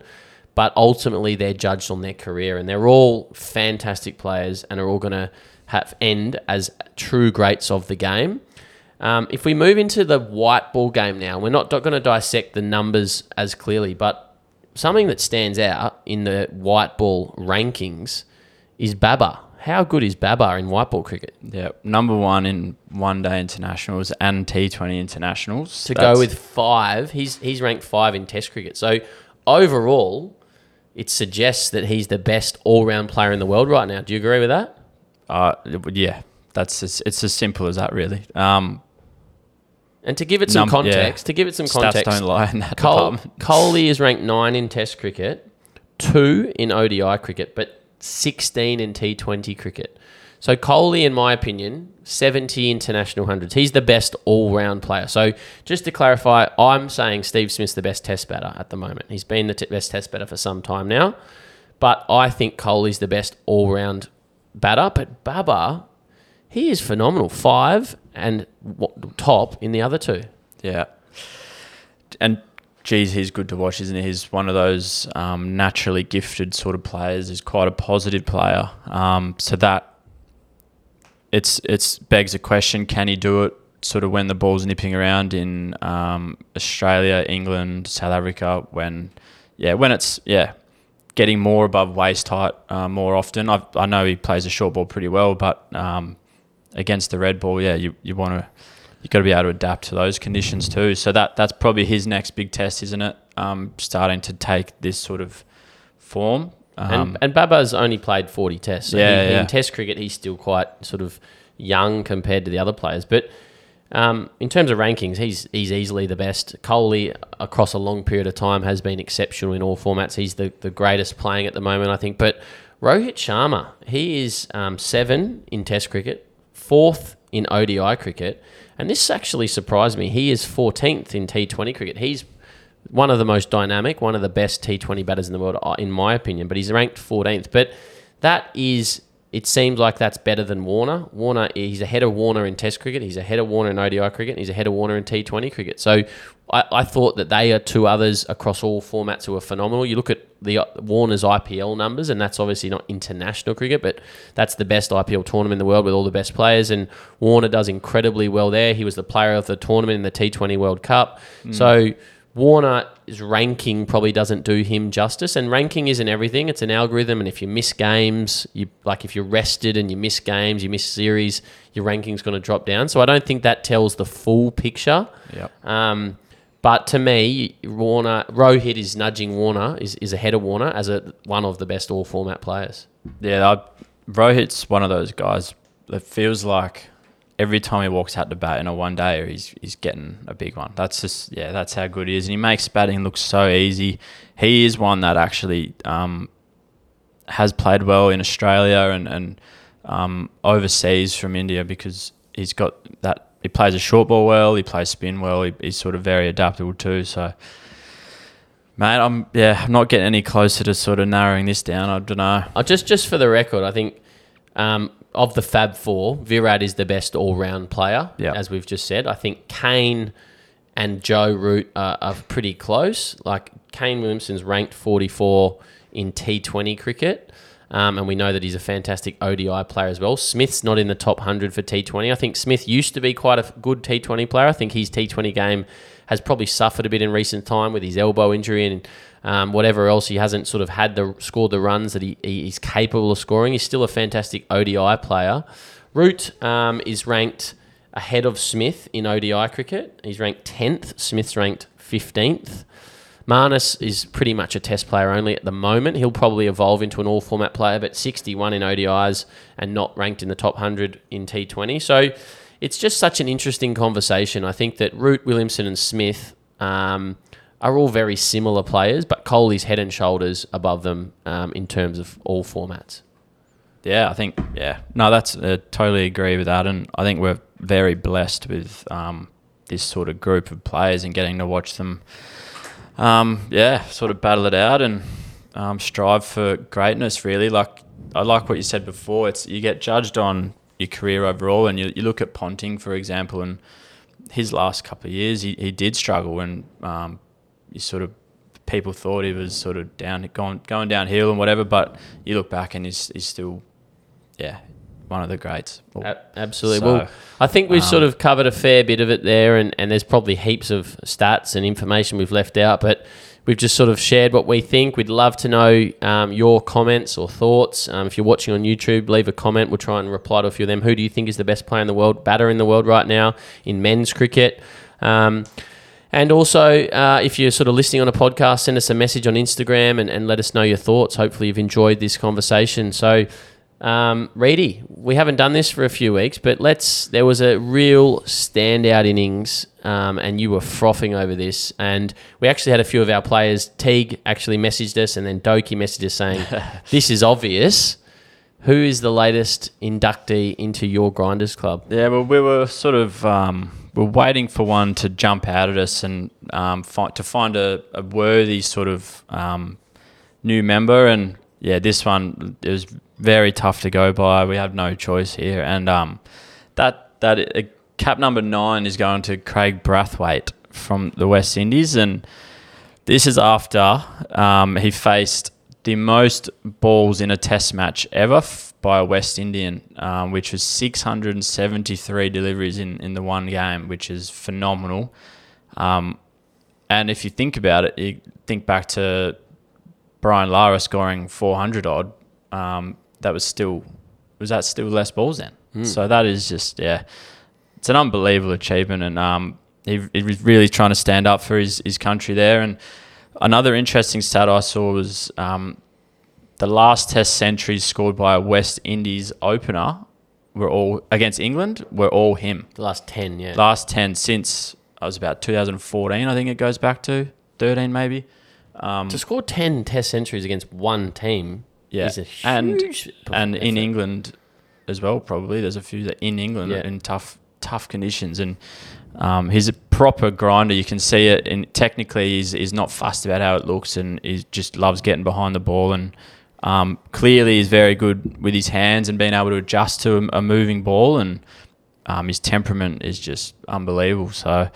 But ultimately, they're judged on their career, and they're all fantastic players, and are all going to have end as true greats of the game. Um, if we move into the white ball game now, we're not going to dissect the numbers as clearly, but something that stands out in the white ball rankings is Babar. How good is Babar in white ball cricket? Yeah, number one in one day internationals and T20 internationals. To That's- go with five, he's he's ranked five in Test cricket. So overall, it suggests that he's the best all round player in the world right now. Do you agree with that? Uh, yeah, that's as, it's as simple as that, really. Um, And to give it some Num- yeah. context, to give it some stats context, don't lie in that Cole. Kohli is ranked nine in Test cricket, two in ODI cricket, but 16 in T20 cricket. So Kohli, in my opinion, 70 international hundreds. He's the best all-round player. So just to clarify, I'm saying Steve Smith's the best Test batter at the moment. He's been the t- best Test batter for some time now, but I think Kohli's the best all-round batter. But Babar, he is phenomenal. Five and top in the other two. Yeah. And geez, he's good to watch, isn't he? He's one of those um, naturally gifted sort of players. He's quite a positive player. Um, so that it's it's begs a question: Can he do it? Sort of when the ball's nipping around in um, Australia, England, South Africa, when yeah, when it's yeah, getting more above waist height uh, more often. i I know he plays a short ball pretty well, but um, against the red ball, yeah, you you want to you've got to be able to adapt to those conditions too. So that that's probably his next big test, isn't it? Um, starting to take this sort of form. Um, and, and Babar's only played 40 tests. So yeah, he, yeah. In test cricket, he's still quite sort of young compared to the other players. But um, in terms of rankings, he's he's easily the best. Kohli, across a long period of time, has been exceptional in all formats. He's the, the greatest playing at the moment, I think. But Rohit Sharma, he is um, seven in test cricket, fourth in ODI cricket, and this actually surprised me. He is 14th in T20 cricket. He's one of the most dynamic, one of the best T20 batters in the world, uh, in my opinion, but he's ranked 14th. But that is, it seems like that's better than Warner. Warner, he's ahead of Warner in Test cricket, he's ahead of Warner in ODI cricket, and he's ahead of Warner in T20 cricket. So I, I thought that they are two others across all formats who are phenomenal. You look at the uh, Warner's IPL numbers, and that's obviously not international cricket, but that's the best IPL tournament in the world with all the best players. And Warner does incredibly well there. He was the player of the tournament in the T20 World Cup. Mm. So Warner's ranking probably doesn't do him justice, and ranking isn't everything. It's an algorithm, and if you miss games, you like if you're rested and you miss games, you miss series, your ranking's going to drop down. So I don't think that tells the full picture. Yep. Um, but to me, Warner Rohit is nudging Warner is, is ahead of Warner as a one of the best all format players. Yeah, I, Rohit's one of those guys that feels like every time he walks out to bat in a one day, he's he's getting a big one. That's just yeah, that's how good he is, and he makes batting look so easy. He is one that actually um, has played well in Australia and and um, overseas from India because he's got that he plays a short ball well, he plays spin well, he, he's sort of very adaptable too. So, mate, I'm yeah, I'm not getting any closer to sort of narrowing this down. I don't know. Uh, just just for the record, I think um, of the Fab Four, Virat is the best all round player. Yep. as we've just said. I think Kane and Joe Root are, are pretty close. Like Kane Williamson's ranked 44 in T20 cricket. Um, and we know that he's a fantastic ODI player as well. Smith's not in the top 100 for T20. I think Smith used to be quite a good T20 player. I think his T20 game has probably suffered a bit in recent time with his elbow injury and um, whatever else. He hasn't sort of had the scored the runs that he, he's capable of scoring. He's still a fantastic ODI player. Root um, is ranked ahead of Smith in ODI cricket. He's ranked 10th. Smith's ranked 15th. Marnus is pretty much a test player only at the moment. He'll probably evolve into an all format player, but 61 in ODIs and not ranked in the top 100 in T20. So it's just such an interesting conversation. I think that Root, Williamson, and Smith um, are all very similar players, but Kohli's head and shoulders above them um, in terms of all formats. Yeah, I think, yeah. No, that's uh, totally agree with that. And I think we're very blessed with um, this sort of group of players and getting to watch them um, yeah, sort of battle it out and um, strive for greatness. Really, like I like what you said before. It's you get judged on your career overall, and you, you look at Ponting, for example, and his last couple of years, he, he did struggle, and um, you sort of people thought he was sort of down going going downhill and whatever. But you look back, and he's he's still, yeah, one of the greats. absolutely. So, well, I think we've um, sort of covered a fair bit of it there, and, and there's probably heaps of stats and information we've left out, but we've just sort of shared what we think. We'd love to know um, your comments or thoughts. Um, if you're watching on YouTube, leave a comment. We'll try and reply to a few of them. Who do you think is the best player in the world, batter in the world right now in men's cricket? And also, uh, if you're sort of listening on a podcast, send us a message on Instagram and, and let us know your thoughts. Hopefully, you've enjoyed this conversation. So, um, Reedy, we haven't done this for a few weeks, but let's. There was a real standout innings, um, and you were frothing over this. And we actually had a few of our players. Teague actually messaged us, and then Doki messaged us saying, (laughs) "This is obvious." Who is the latest inductee into your Grinders Club? Yeah, well, we were sort of um, we're waiting for one to jump out at us and um, find, to find a, a worthy sort of um, new member, and yeah, this one it was very tough to go by. We have no choice here, and um, that that uh, cap number nine is going to Kraigg Brathwaite from the West Indies, and This is after um, he faced the most balls in a Test match ever by a West Indian, um, which was 673 deliveries in, in the one game, which is phenomenal. Um, and if you think about it, you think back to Brian Lara scoring 400 odd. Um, that was still was that still less balls then? So that is just yeah, it's an unbelievable achievement, and um, he, he was really trying to stand up for his, his country there. And another interesting stat I saw was um, the last Test centuries scored by a West Indies opener were all against England were all him. The last 10, yeah. Last ten since I was about 2014, I think it goes back to 13 maybe. Um, to score 10 test centuries against one team Yeah, is a and- huge and in effort. England as well. Probably there's a few that in England Yeah. in tough tough conditions, and um, he's a proper grinder. You can see it, and technically he's, he's not fussed about how it looks, and he just loves getting behind the ball, and um, clearly he's very good with his hands and being able to adjust to a, moving ball, and um, his temperament is just unbelievable. So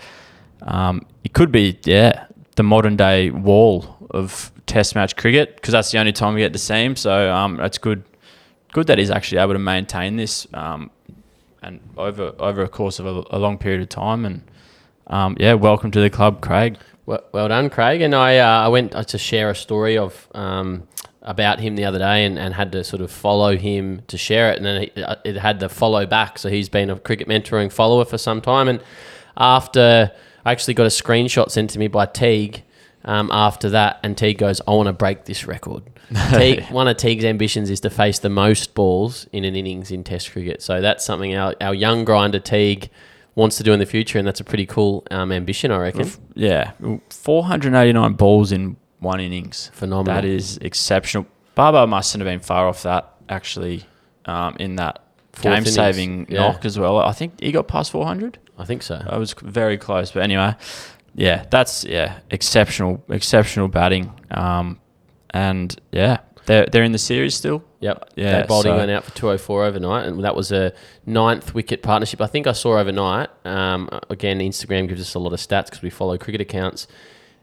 um, it could be yeah the modern day wall of Test match cricket because that's the only time we get to see him. So um, that's good. Good that he's actually able to maintain this um, and over over a course of a, a long period of time. And um, yeah, welcome to the club, Craig. Well, well done, Craig. And I, uh, I went to share a story of um, about him the other day, and, and had to sort of follow him to share it, and then it, it had the follow back. So he's been a cricket mentoring follower for some time, and after I actually got a screenshot sent to me by Teague. Um, after that, and Teague goes, "I want to break this record." (laughs) Teague, one of Teague's ambitions is to face the most balls in an innings in Test cricket. So that's something our, our young grinder Teague wants to do in the future, and that's a pretty cool um, ambition, I reckon. Yeah, 489 balls in one innings. Phenomenal. That is exceptional. Babar mustn't have been far off that actually um, in that Fourth game saving yeah. knock as well. I think he got past 400. I think so. I was very close, but anyway, yeah, that's yeah exceptional, exceptional batting, um, and yeah, they're they're in the series still. Yep. Yeah, Dave Balding so- went out for 204 overnight, and that was a ninth wicket partnership. I think I saw overnight. Um, again, Instagram gives us a lot of stats because we follow cricket accounts.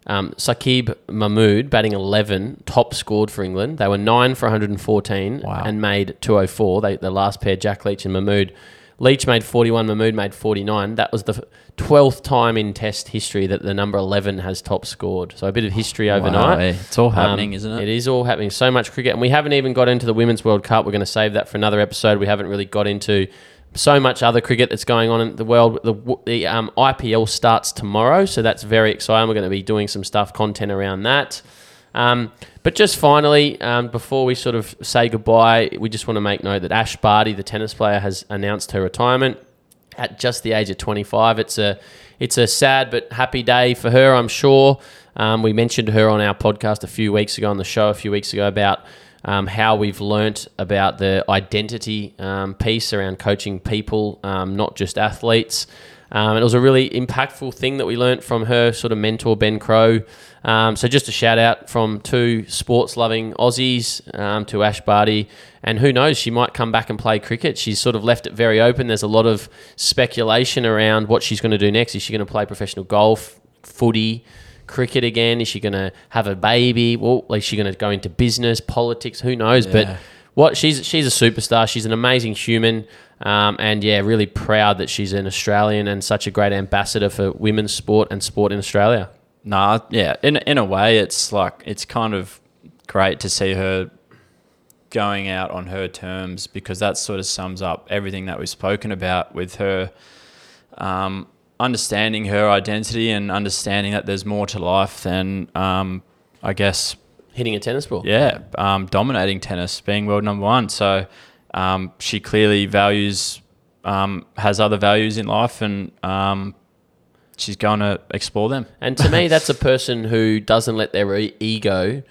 Um, Saqib Mahmood batting 11, top scored for England. They were 9 for 114 Wow. and made 204. They, the last pair, Jack Leach and Mahmood. Leach made 41, Mahmood made 49. That was the 12th time in Test history that the number 11 has top scored. So a bit of history overnight. Wow, eh, it's all happening, Um, isn't it? It is all happening. So much cricket, and we haven't even got into the Women's World Cup. We're going to save that for another episode. We haven't really got into so much other cricket that's going on in the world. The, the um, IPL starts tomorrow, so that's very exciting. We're going to be doing some stuff, content around that. Um, but just finally, um, before we sort of say goodbye, we just want to make note that Ash Barty, the tennis player, has announced her retirement at just the age of 25. It's a it's a sad but happy day for her, I'm sure. Um, we mentioned her on our podcast a few weeks ago on the show a few weeks ago about um, how we've learnt about the identity um, piece around coaching people, um, not just athletes. Um, it was a really impactful thing that we learnt from her sort of mentor, Ben Crowe. Um, so just a shout out from two sports loving Aussies um, to Ash Barty. And who knows, she might come back and play cricket. She's sort of left it very open. There's a lot of speculation around what she's going to do next. Is she going to play professional golf, footy, cricket again? Is she going to have a baby? Well, is she going to go into business, politics? Who knows? Yeah. But what she's she's a superstar. She's an amazing human, um, and yeah, really proud that she's an Australian and such a great ambassador for women's sport and sport in Australia. Nah, yeah. In in a way, it's like it's kind of great to see her going out on her terms because that sort of sums up everything that we've spoken about with her um, understanding her identity and understanding that there's more to life than um, I guess Hitting a tennis ball. yeah, um, dominating tennis, being world number one. So um, she clearly values, um, has other values in life, and um, she's going to explore them. And to me, (laughs) that's a person who doesn't let their e- ego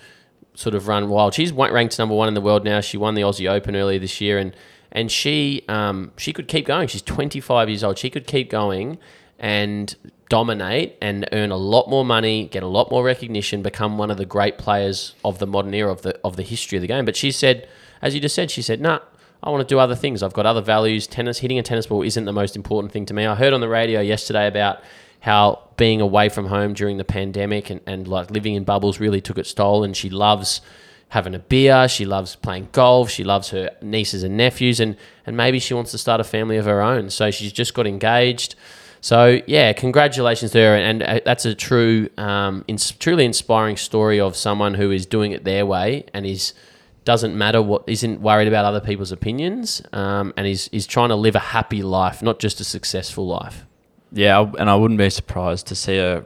sort of run wild. She's ranked number one in the world now. She won the Aussie Open earlier this year, and and she um, she could keep going. She's 25 years old. She could keep going and dominate and earn a lot more money, get a lot more recognition, become one of the great players of the modern era of the of the history of the game. But she said, as you just said, she said, "Nah." I want to do other things. I've got other values. Tennis, hitting a tennis ball isn't the most important thing to me. I heard on the radio yesterday about how being away from home during the pandemic and, and like living in bubbles really took its toll. And she loves having a beer. She loves playing golf. She loves her nieces and nephews, and and maybe she wants to start a family of her own. So she's just got engaged. So yeah, congratulations to her, and, and that's a true, um, ins- truly inspiring story of someone who is doing it their way and is doesn't matter what isn't worried about other people's opinions, um, and is is trying to live a happy life, not just a successful life. Yeah, and I wouldn't be surprised to see her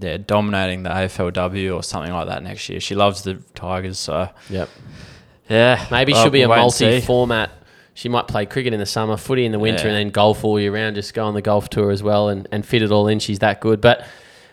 yeah, dominating the AFLW or something like that next year. She loves the Tigers, so Yep. yeah. Maybe she'll be a multi-format. She might play cricket in the summer, footy in the winter, Yeah. and then golf all year round. Just go on the golf tour as well and, and fit it all in. She's that good. But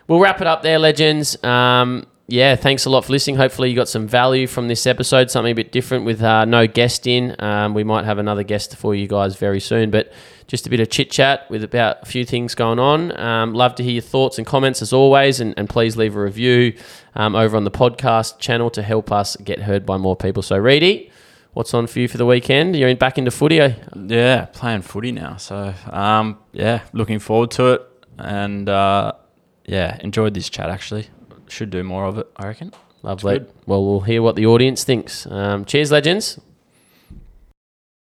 we'll wrap it up there, legends. Um, yeah, thanks a lot for listening. Hopefully, you got some value from this episode. Something a bit different with uh, no guest in. Um, we might have another guest for you guys very soon, but just a bit of chit chat with about a few things going on. Um, love to hear your thoughts and comments as always, and, and please leave a review um, over on the podcast channel to help us get heard by more people. So, Reedy, what's on for you for the weekend? You're back into footy. eh? Yeah, playing footy now. So um, yeah, looking forward to it, and uh, yeah, enjoyed this chat actually. Should do more of it, I reckon. Lovely. Well, we'll hear what the audience thinks. Um, cheers, legends.